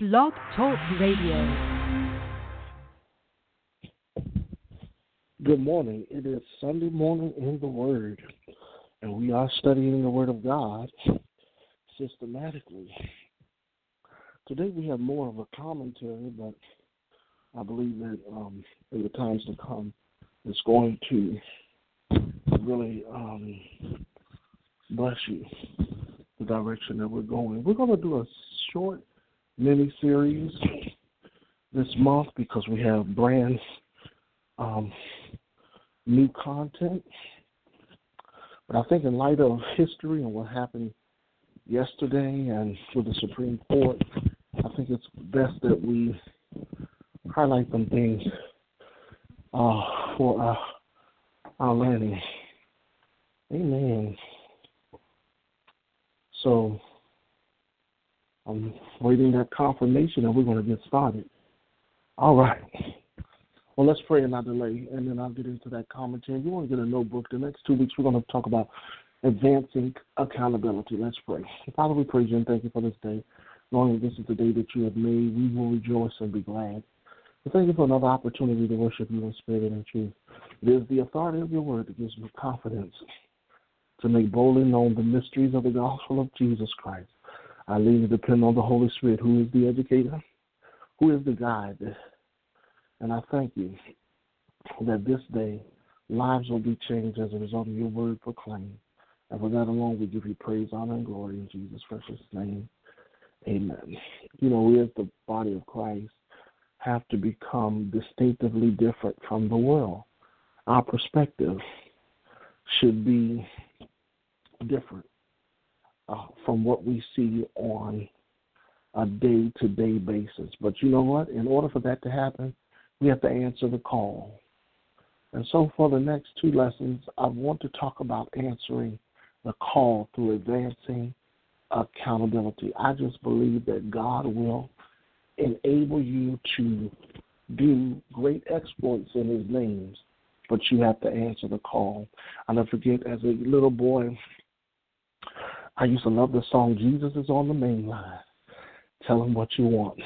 Blog Talk Radio. Good morning. It is Sunday morning in the Word, and we are studying the Word of God systematically. Today we have more of a commentary, but I believe that um, in the times to come, it's going to really um, bless you the direction that we're going. We're going to do a short mini series this month because we have brand um, new content. But I think, in light of history and what happened yesterday and with the Supreme Court, I think it's best that we highlight some things uh, for our, our learning. Amen. So, I'm waiting that confirmation and we're going to get started. All right. Well, let's pray and not delay, and then I'll get into that commentary. You want to get a notebook. The next two weeks, we're going to talk about advancing accountability. Let's pray. Father, we praise you and thank you for this day. Knowing this is the day that you have made, we will rejoice and be glad. We thank you for another opportunity to worship you in spirit and truth. It is the authority of your word that gives me confidence to make boldly known the mysteries of the gospel of Jesus Christ. I lean and depend on the Holy Spirit, who is the educator, who is the guide. And I thank you that this day lives will be changed as a result of your word proclaimed. And for that alone, we give you praise, honor, and glory in Jesus' precious name. Amen. You know, we as the body of Christ have to become distinctively different from the world. Our perspective should be different uh, from what we see on a day to day basis. But you know what? In order for that to happen, we have to answer the call. And so, for the next two lessons, I want to talk about answering the call through advancing accountability. I just believe that God will enable you to do great exploits in His names, but you have to answer the call. I'll never forget as a little boy, I used to love the song Jesus is on the main line. Tell him what you want.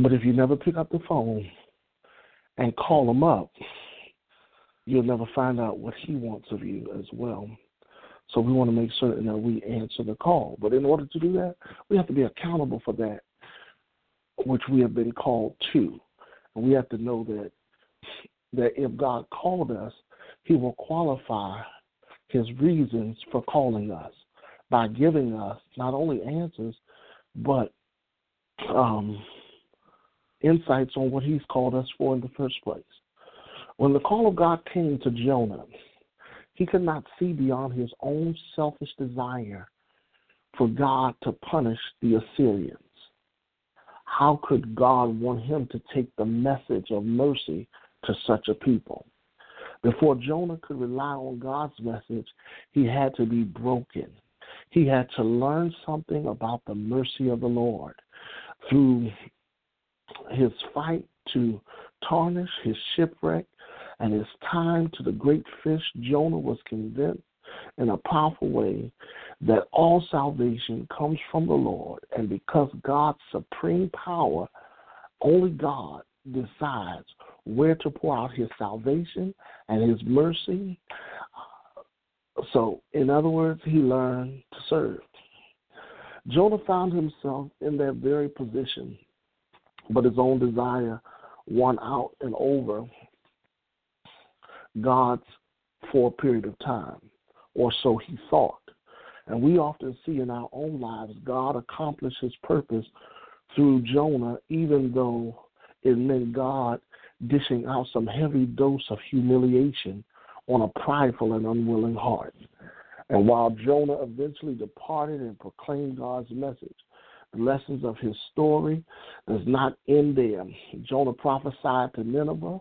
But if you never pick up the phone and call him up, you'll never find out what he wants of you as well. So we want to make certain that we answer the call. But in order to do that, we have to be accountable for that which we have been called to. And we have to know that that if God called us, he will qualify his reasons for calling us by giving us not only answers, but um, insights on what he's called us for in the first place. When the call of God came to Jonah, he could not see beyond his own selfish desire for God to punish the Assyrians. How could God want him to take the message of mercy to such a people? Before Jonah could rely on God's message, he had to be broken. He had to learn something about the mercy of the Lord. Through his fight to Tarshish his shipwreck and his time to the great fish, Jonah was convinced in a powerful way that all salvation comes from the Lord. And because God's supreme power, only God decides where to pour out his salvation and his mercy. So, in other words, he learned to serve. Jonah found himself in that very position, but his own desire won out and over God's for a period of time, or so he thought. And we often see in our own lives God accomplish his purpose through Jonah, even though it meant God dishing out some heavy dose of humiliation on a prideful and unwilling heart. And while Jonah eventually departed and proclaimed God's message, the lessons of his story does not end there. Jonah prophesied to Nineveh,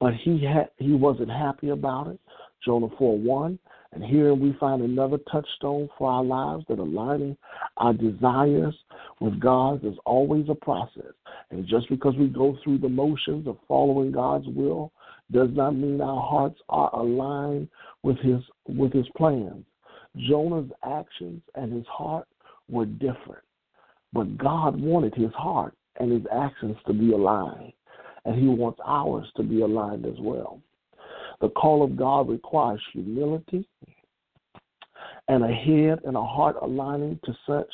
but he had he wasn't happy about it. Jonah 4 1. And here we find another touchstone for our lives that aligning our desires with God's is always a process. And just because we go through the motions of following God's will does not mean our hearts are aligned with his with his plans. Jonah's actions and his heart were different. But God wanted his heart and his actions to be aligned, and he wants ours to be aligned as well. The call of God requires humility and a head and a heart aligning to such,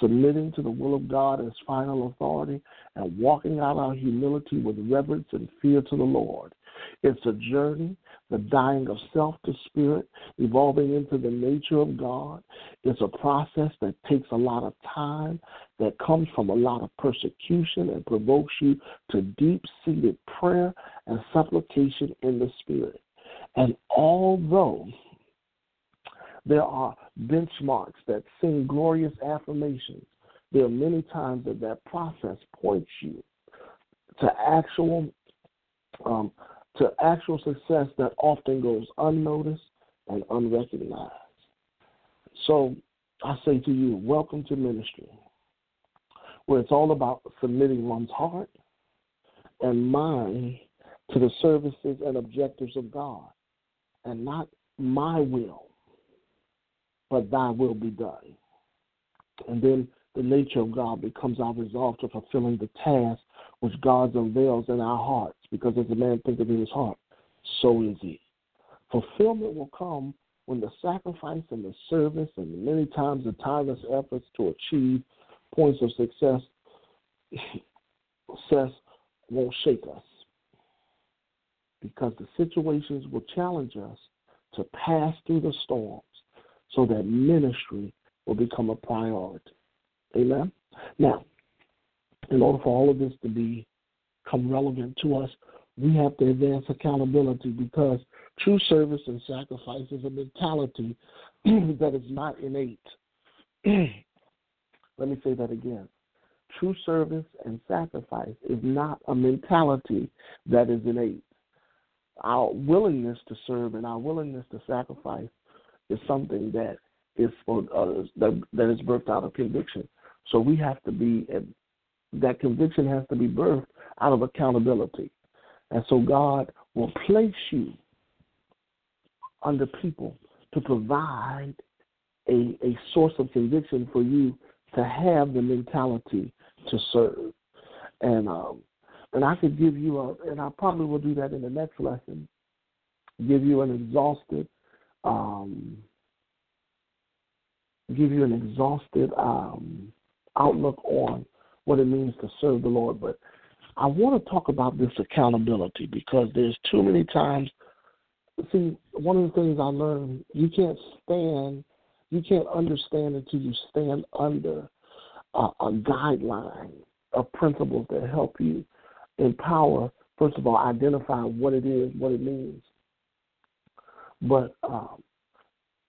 submitting to the will of God as final authority, and walking out our humility with reverence and fear to the Lord. It's a journey, the dying of self to spirit, evolving into the nature of God. It's a process that takes a lot of time, that comes from a lot of persecution and provokes you to deep seated prayer and supplication in the spirit. And although there are benchmarks that sing glorious affirmations, there are many times that that process points you to actual um, to actual success that often goes unnoticed and unrecognized. So I say to you, welcome to ministry, where it's all about submitting one's heart and mind to the services and objectives of God, and not my will, but thy will be done. And then the nature of God becomes our resolve to fulfilling the task which God unveils in our hearts, because as a man thinketh in his heart, so is he. Fulfillment will come when the sacrifice and the service and many times the tireless efforts to achieve points of success success won't shake us. Because the situations will challenge us to pass through the storms so that ministry will become a priority. Amen. Now, in order for all of this to become relevant to us, we have to advance accountability because true service and sacrifice is a mentality that is not innate. Let me say that again. True service and sacrifice is not a mentality that is innate. Our willingness to serve and our willingness to sacrifice is something that is for others that, that is birthed out of conviction. So we have to be that conviction has to be birthed out of accountability. And so God will place you under people to provide a, a source of conviction for you to have the mentality to serve. And um, and I could give you a, and I probably will do that in the next lesson, give you an exhausted, um, give you an exhausted um, outlook on what it means to serve the Lord. But I want to talk about this accountability because there's too many times. See, one of the things I learned, you can't stand, you can't understand until you stand under a, a guideline of principles that help you empower, first of all, identify what it is, what it means, but um,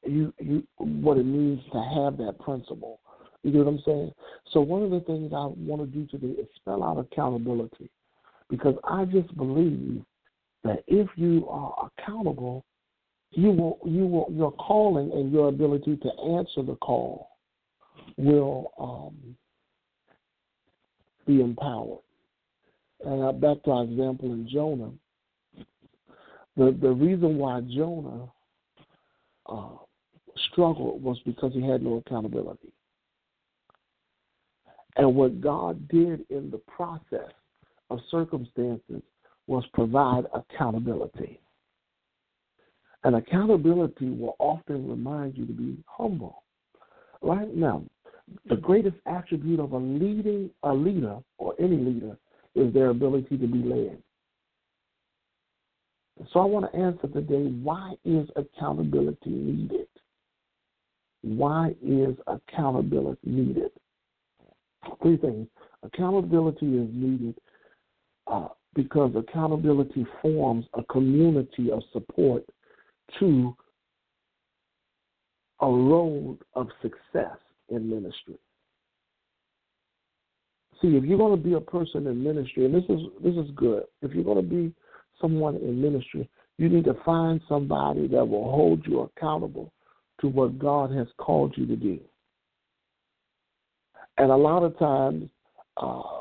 you, you, what it means to have that principle you get what I'm saying? So one of the things I want to do today is spell out accountability, because I just believe that if you are accountable, you will you will your calling and your ability to answer the call will um, be empowered. Back to our example in Jonah, the the reason why Jonah uh, struggled was because he had no accountability. And what God did in the process of circumstances was provide accountability. And accountability will often remind you to be humble. Right now, the greatest attribute of a leading a leader or any leader is their ability to be led. So I want to answer today why is accountability needed? Why is accountability needed? Three things. Accountability is needed uh, because accountability forms a community of support to a road of success in ministry. See, if you're going to be a person in ministry, and this is this is good. If you're going to be someone in ministry, you need to find somebody that will hold you accountable to what God has called you to do. And a lot of times, uh,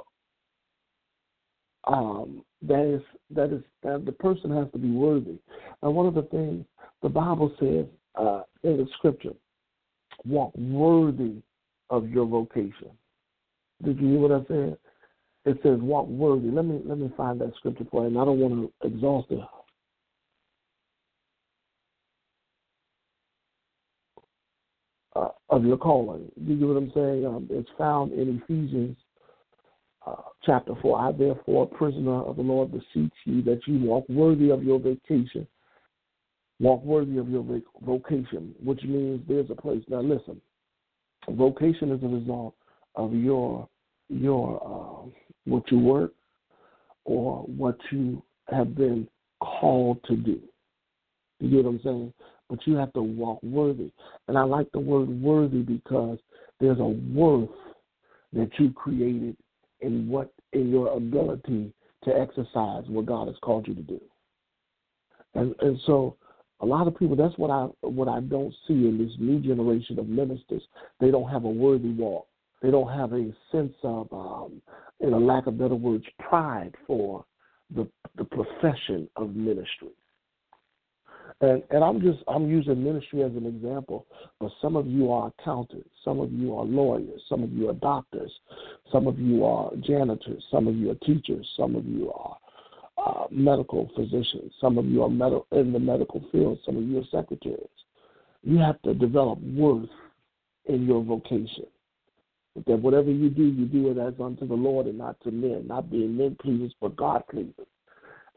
um, that is that is that the person has to be worthy. And one of the things the Bible says uh, in the Scripture, walk worthy of your vocation. Did you hear what I said? It says walk worthy. Let me let me find that scripture for you, and I don't want to exhaust it. Uh, of your calling. Do you get what I'm saying? Um, it's found in Ephesians uh, chapter 4. I, therefore, prisoner of the Lord, beseech you that you walk worthy of your vocation. Walk worthy of your vocation, which means there's a place. Now, listen, vocation is a result of your your uh, what you work or what you have been called to do. You get what I'm saying? But you have to walk worthy. And I like the word worthy because there's a worth that you created in what in your ability to exercise what God has called you to do. And and so a lot of people that's what I what I don't see in this new generation of ministers. They don't have a worthy walk. They don't have a sense of, um, in a lack of better words, pride for the the profession of ministry. And and I'm just I'm using ministry as an example, but some of you are accountants, some of you are lawyers, some of you are doctors, some of you are janitors, some of you are teachers, some of you are uh, medical physicians, some of you are med- in the medical field, some of you are secretaries. You have to develop worth in your vocation. That whatever you do, you do it as unto the Lord and not to men, not being men pleasers, but God pleasers.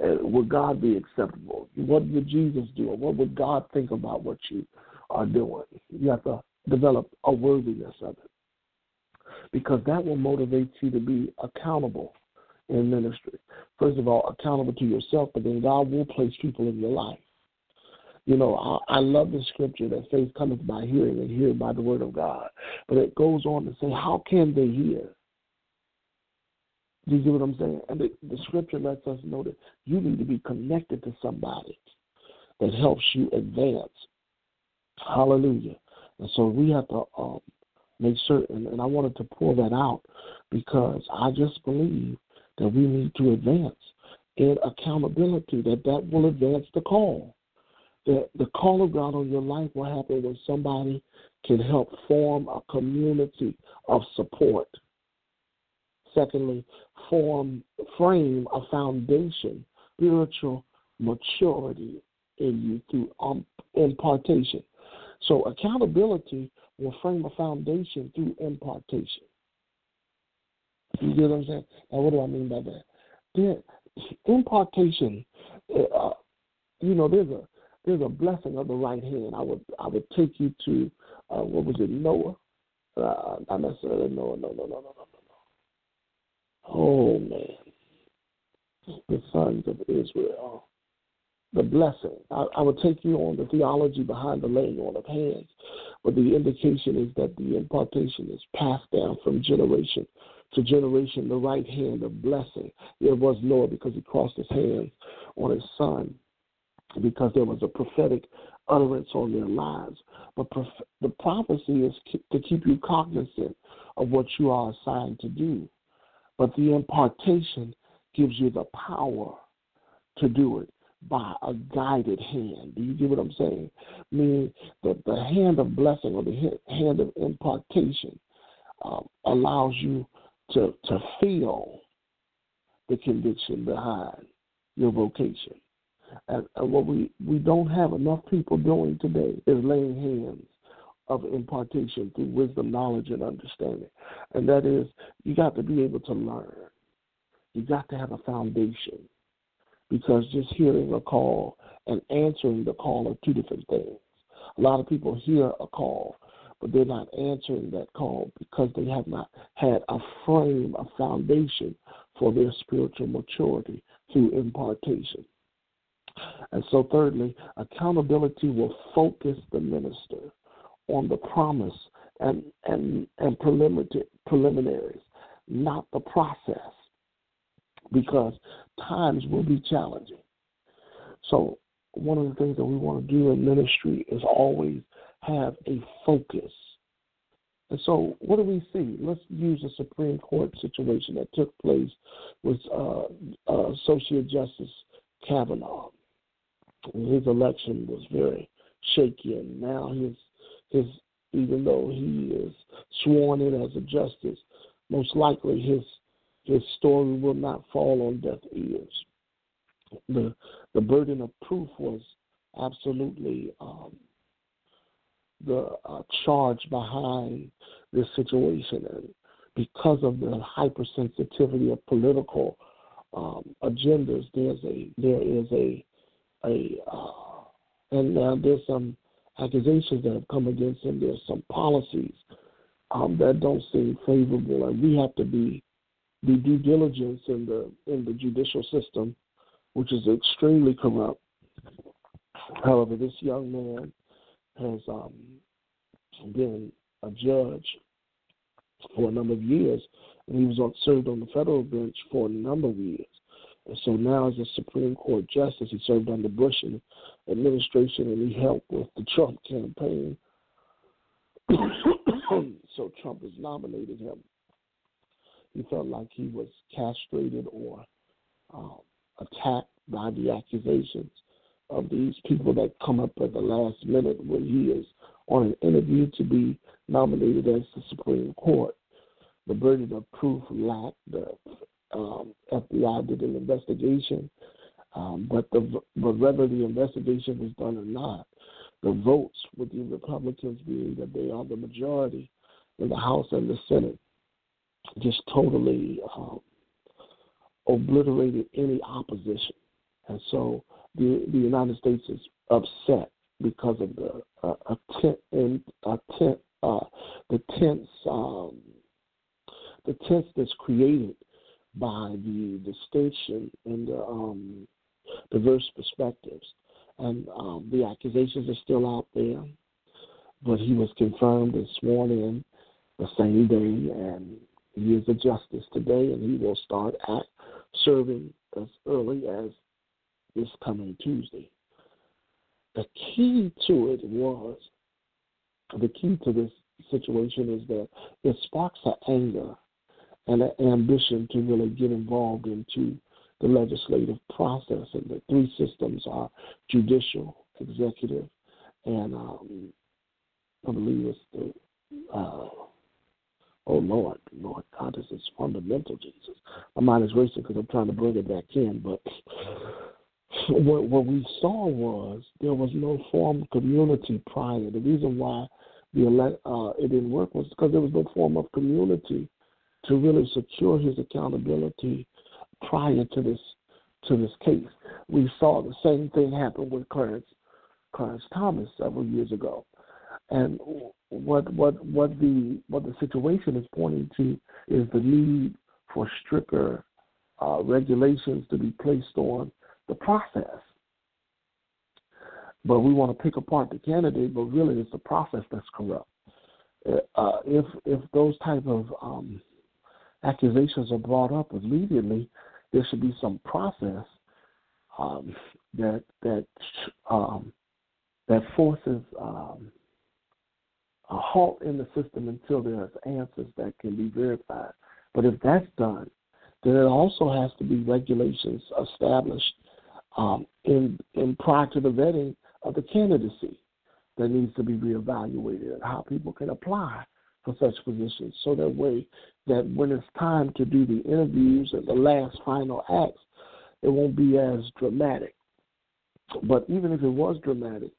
Uh, would God be acceptable? What would Jesus do? Or what would God think about what you are doing? You have to develop a worthiness of it. Because that will motivate you to be accountable in ministry. First of all, accountable to yourself, but then God will place people in your life. You know, I, I love the scripture that faith cometh by hearing and hearing by the word of God. But it goes on to say, how can they hear? Do you see what I'm saying? And the, the scripture lets us know that you need to be connected to somebody that helps you advance. Hallelujah. And so we have to um, make certain, and I wanted to pull that out because I just believe that we need to advance in accountability, that that will advance the call. The, the call of God on your life will happen when somebody can help form a community of support Secondly, form frame a foundation, spiritual maturity in you through um, impartation. So accountability will frame a foundation through impartation. You get what I'm saying? Now, what do I mean by that? Then, impartation, uh, you know, there's a there's a blessing of the right hand. I would I would take you to uh, what was it Noah? Uh, not necessarily Noah. No, no, no, no, no, no. no. Oh, man. The sons of Israel. The blessing. I, I will take you on the theology behind the laying on of hands, but the indication is that the impartation is passed down from generation to generation, the right hand of blessing. There was Noah because he crossed his hands on his son because there was a prophetic utterance on their lives. But prof- the prophecy is to keep you cognizant of what you are assigned to do. But the impartation gives you the power to do it by a guided hand. Do you get what I'm saying? Meaning that the hand of blessing or the hand of impartation um, allows you to to feel the conviction behind your vocation. And, and what we, we don't have enough people doing today is laying hands of impartation through wisdom, knowledge, and understanding. And that is, you got to be able to learn. You got to have a foundation because just hearing a call and answering the call are two different things. A lot of people hear a call, but they're not answering that call because they have not had a frame, a foundation for their spiritual maturity through impartation. And so, thirdly, accountability will focus the minister on the promise and, and, and preliminaries, not the process, because times will be challenging. So, one of the things that we want to do in ministry is always have a focus. And so, what do we see? Let's use a Supreme Court situation that took place with uh, uh, Associate Justice Kavanaugh. His election was very shaky, and now his his even though he is sworn in as a justice, most likely his his story will not fall on deaf ears. The the burden of proof was absolutely um, the uh, charge behind this situation, and because of the hypersensitivity of political um, agendas, there's a there is a a uh, and uh, there's some accusations that have come against him. There's some policies um, that don't seem favorable, and we have to be be due diligence in the in the judicial system, which is extremely corrupt. However, this young man has um, been a judge for a number of years, and he was on, served on the federal bench for a number of years. And so now, as a Supreme Court justice, he served under Bush administration, and he helped with the Trump campaign. so Trump has nominated him. He felt like he was castrated or um, attacked by the accusations of these people that come up at the last minute when he is on an interview to be nominated as the Supreme Court. The burden of proof lacked. The um, FBI did an investigation, um, but the but whether the investigation was done or not, the votes with the Republicans being that they are the majority in the House and the Senate just totally um, obliterated any opposition, and so the the United States is upset because of the uh, attempt and attempt uh, the tense um, the tense that's created by the distinction and the um, diverse perspectives, and um, the accusations are still out there. But he was confirmed and sworn in the same day, and he is a justice today, and he will start at serving as early as this coming Tuesday. The key to it was the key to this situation is that it sparks an anger and an ambition to really get involved into the legislative process. And the three systems are judicial, executive, and um, I believe it's the uh, oh Lord, Lord God, this is fundamental, Jesus. My mind is racing because I'm trying to bring it back in, but what, what we saw was there was no form of community prior. The reason why the uh, it didn't work was because there was no form of community to really secure his accountability prior to this to this case. We saw the same thing happen with Clarence Clarence Thomas several years ago, and what what what the what the situation is pointing to is the need for stricter uh, regulations to be placed on the process. But we want to pick apart the candidate, but really it's the process that's corrupt. Uh, if if those type of um, accusations are brought up immediately, there should be some process um, that that um, that forces um, a halt in the system until there's answers that can be verified. But if that's done, then it also has to be regulations established um, in, in prior to the vetting of the candidacy that needs to be reevaluated and how people can apply for such positions so that way that when it's time to do the interviews and the last final acts, it won't be as dramatic. But even if it was dramatic,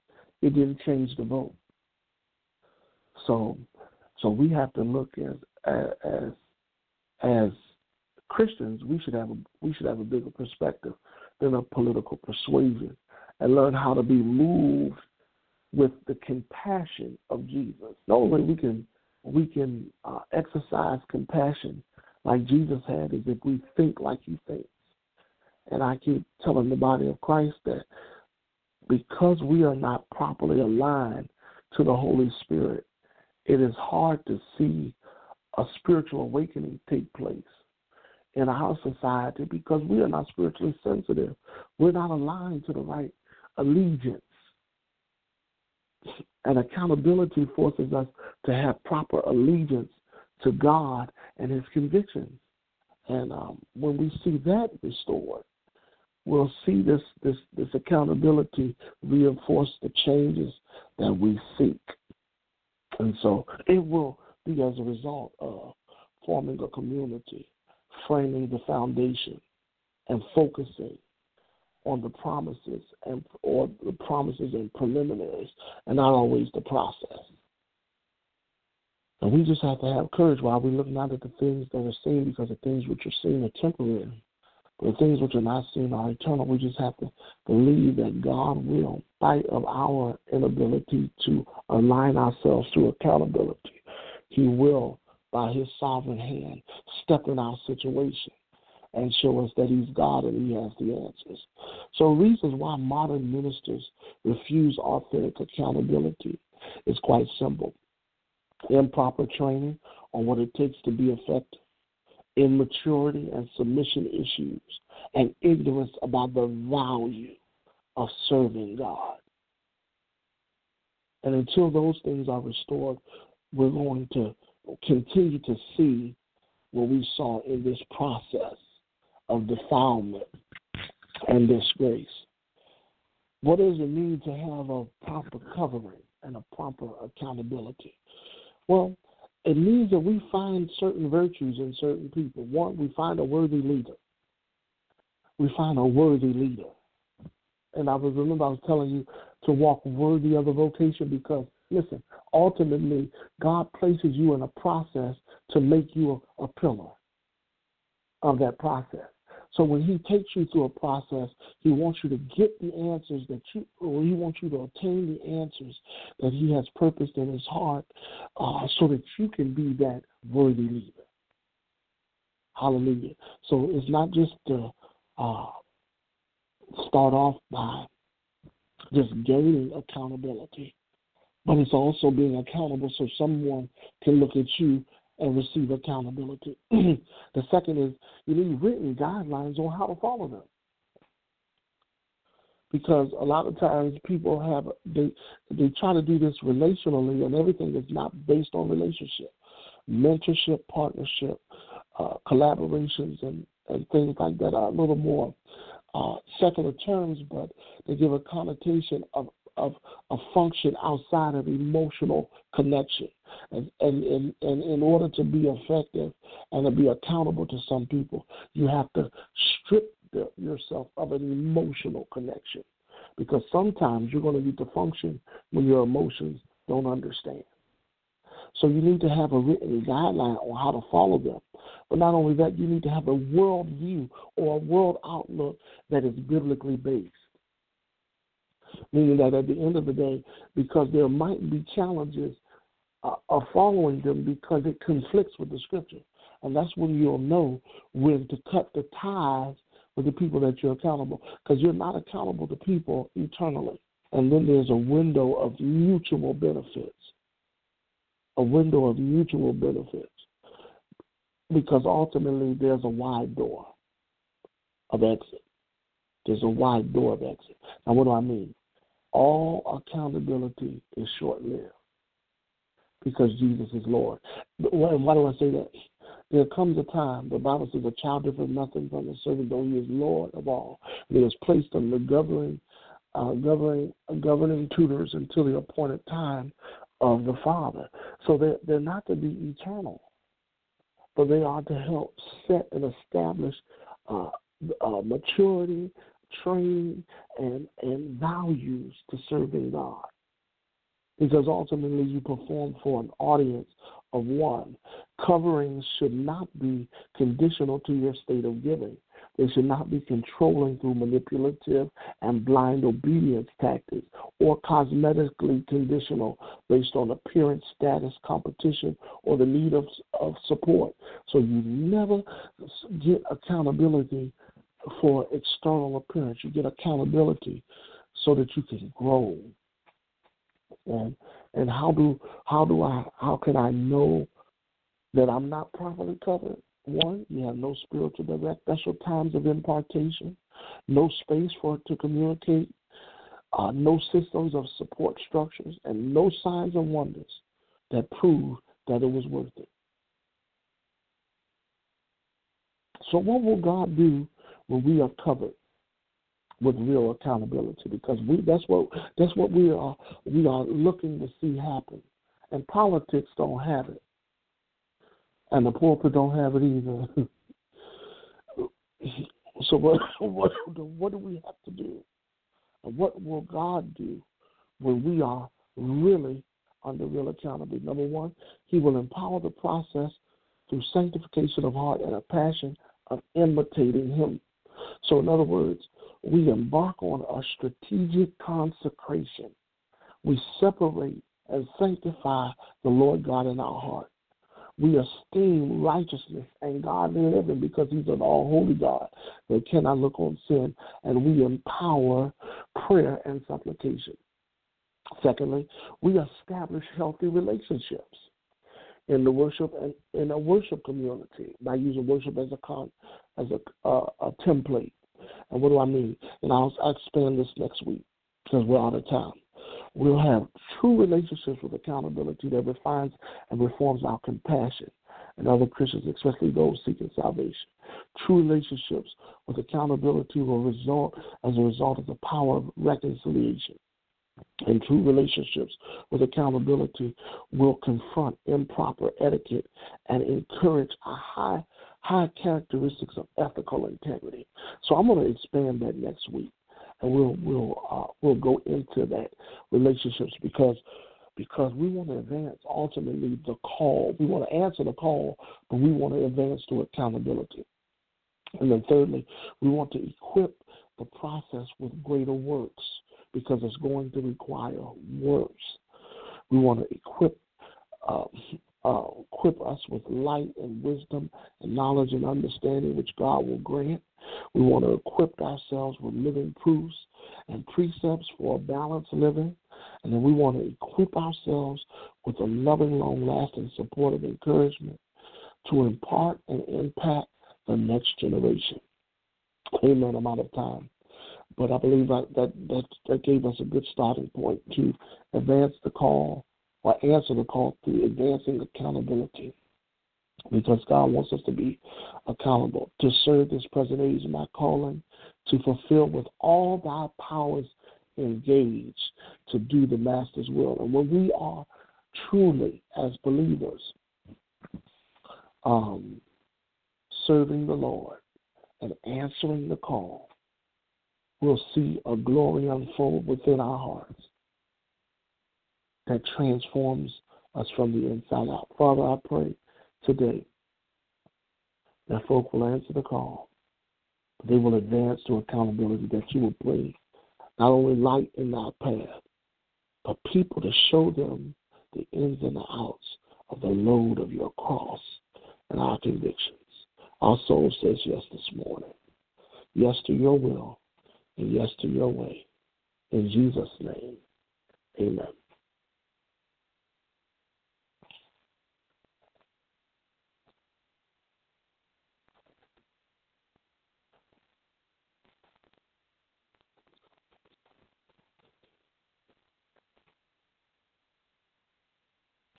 it didn't change the vote. So, so we have to look as as as Christians. We should have a we should have a bigger perspective than a political persuasion and learn how to be moved with the compassion of Jesus. The only way we can we can uh, exercise compassion like Jesus had is if we think like He thinks. And I keep telling the body of Christ that because we are not properly aligned to the Holy Spirit, it is hard to see a spiritual awakening take place in our society because we are not spiritually sensitive. We're not aligned to the right allegiance. And accountability forces us to have proper allegiance to God and His convictions. And um, when we see that restored, we'll see this, this, this accountability reinforce the changes that we seek. And so it will be as a result of forming a community, framing the foundation, and focusing on the promises and or the promises and preliminaries, and not always the process. And we just have to have courage while we look not at the things that are seen, because the things which are seen are temporary. But the things which are not seen are eternal. We just have to believe that God will, spite of our inability to align ourselves through accountability, He will, by His sovereign hand, step in our situation and show us that He's God and He has the answers. So, reasons why modern ministers refuse authentic accountability is quite simple improper training on what it takes to be effective, immaturity and submission issues, and ignorance about the value of serving God. And until those things are restored, we're going to continue to see what we saw in this process of defilement and disgrace. What does it mean to have a proper covering and a proper accountability? Well, it means that we find certain virtues in certain people. One, we find a worthy leader. We find a worthy leader. And I was remember I was telling you to walk worthy of the vocation because listen, ultimately God places you in a process to make you a, a pillar of that process. So when he takes you through a process, he wants you to get the answers that you, or he wants you to obtain the answers that he has purposed in his heart, uh, so that you can be that worthy leader. Hallelujah. So it's not just to uh, start off by just gaining accountability, but it's also being accountable so someone can look at you and receive accountability. the second is you need written guidelines on how to follow them. Because a lot of times people have they they try to do this relationally and everything is not based on relationship. Mentorship, partnership, uh, collaborations and, and things like that are a little more uh, secular terms, but they give a connotation of of a function outside of emotional connection. And, and, and, and in order to be effective and to be accountable to some people, you have to strip the, yourself of an emotional connection. Because sometimes you're going to need to function when your emotions don't understand. So you need to have a written guideline on how to follow them. But not only that, you need to have a world view or a world outlook that is biblically based meaning that at the end of the day, because there might be challenges uh, of following them because it conflicts with the scripture. And that's when you'll know when to cut the ties with the people that you're accountable because you're not accountable to people eternally. And then there's a window of mutual benefits. A window of mutual benefits. Because ultimately there's a wide door of exit. There's a wide door of exit. Now, what do I mean? All accountability is short lived because Jesus is Lord. Why, do I say that? There comes a time, the Bible says, a child differs nothing from a servant, though he is Lord of all. He is placed under governing, uh, governing, governing tutors until the appointed time of the Father. So they're, they're not to be eternal, but they are to help set and establish uh, uh, maturity training and, and values to serving God. Because ultimately you perform for an audience of one. Coverings should not be conditional to your state of giving. They should not be controlling through manipulative and blind obedience tactics or cosmetically conditional based on appearance, status, competition, or the need of, of support. So you never get accountability for external appearance. You get accountability so that you can grow. And and how do how do I how can I know that I'm not properly covered? One, you have no spiritual direct special times of impartation, no space for it to communicate, uh, no systems of support structures, and no signs and wonders that prove that it was worth it. So, what will God do when we are covered with real accountability because we that's what that's what we are we are looking to see happen. And politics don't have it. and the pulpit don't have it either. so what what what do we have to do? And what will God do when we are really under real accountability? Number one, He will empower the process through sanctification of heart and a passion of imitating Him. So, in other words, we embark on a strategic consecration. We separate and sanctify the Lord God in our heart. We esteem righteousness and godly living because He's an all holy God that cannot look on sin, and we empower prayer and supplication. Secondly, we establish healthy relationships in the worship and in a worship community by using worship as a con, as a, uh, a template. And what do I mean? And I'll, I'll expand this next week because we're out of time. We'll have true relationships with accountability that refines and reforms our compassion and other Christians, especially those seeking salvation. True relationships with accountability will result as a result of the power of reconciliation. And true relationships with accountability will confront improper etiquette and encourage a high high characteristics of ethical integrity. So I'm going to expand that next week and we'll we'll uh, we'll go into that relationships because because we want to advance ultimately the call. We want to answer the call, but we want to advance to accountability. And then thirdly, we want to equip the process with greater works because it's going to require works. We want to equip uh, uh, equip us with light and wisdom and knowledge and understanding, which God will grant. We want to equip ourselves with living proofs and precepts for a balanced living. And then we want to equip ourselves with a loving, long lasting, supportive encouragement to impart and impact the next generation. Amen. I'm out of time. But I believe that, that, that, that gave us a good starting point to advance the call or answer the call through advancing accountability. Because God wants us to be accountable, to serve this present age, my calling, to fulfill with all thy powers engaged to do the Master's will. And when we are truly, as believers, um, serving the Lord and answering the call, we'll see a glory unfold within our hearts that transforms us from the inside out. Father, I pray today that folk will answer the call. They will advance to accountability, that you will bring not only light in our path, but people to show them the ins and the outs of the load of your cross and our convictions. Our soul says yes this morning. Yes to your will and yes to your way. In Jesus' name, amen.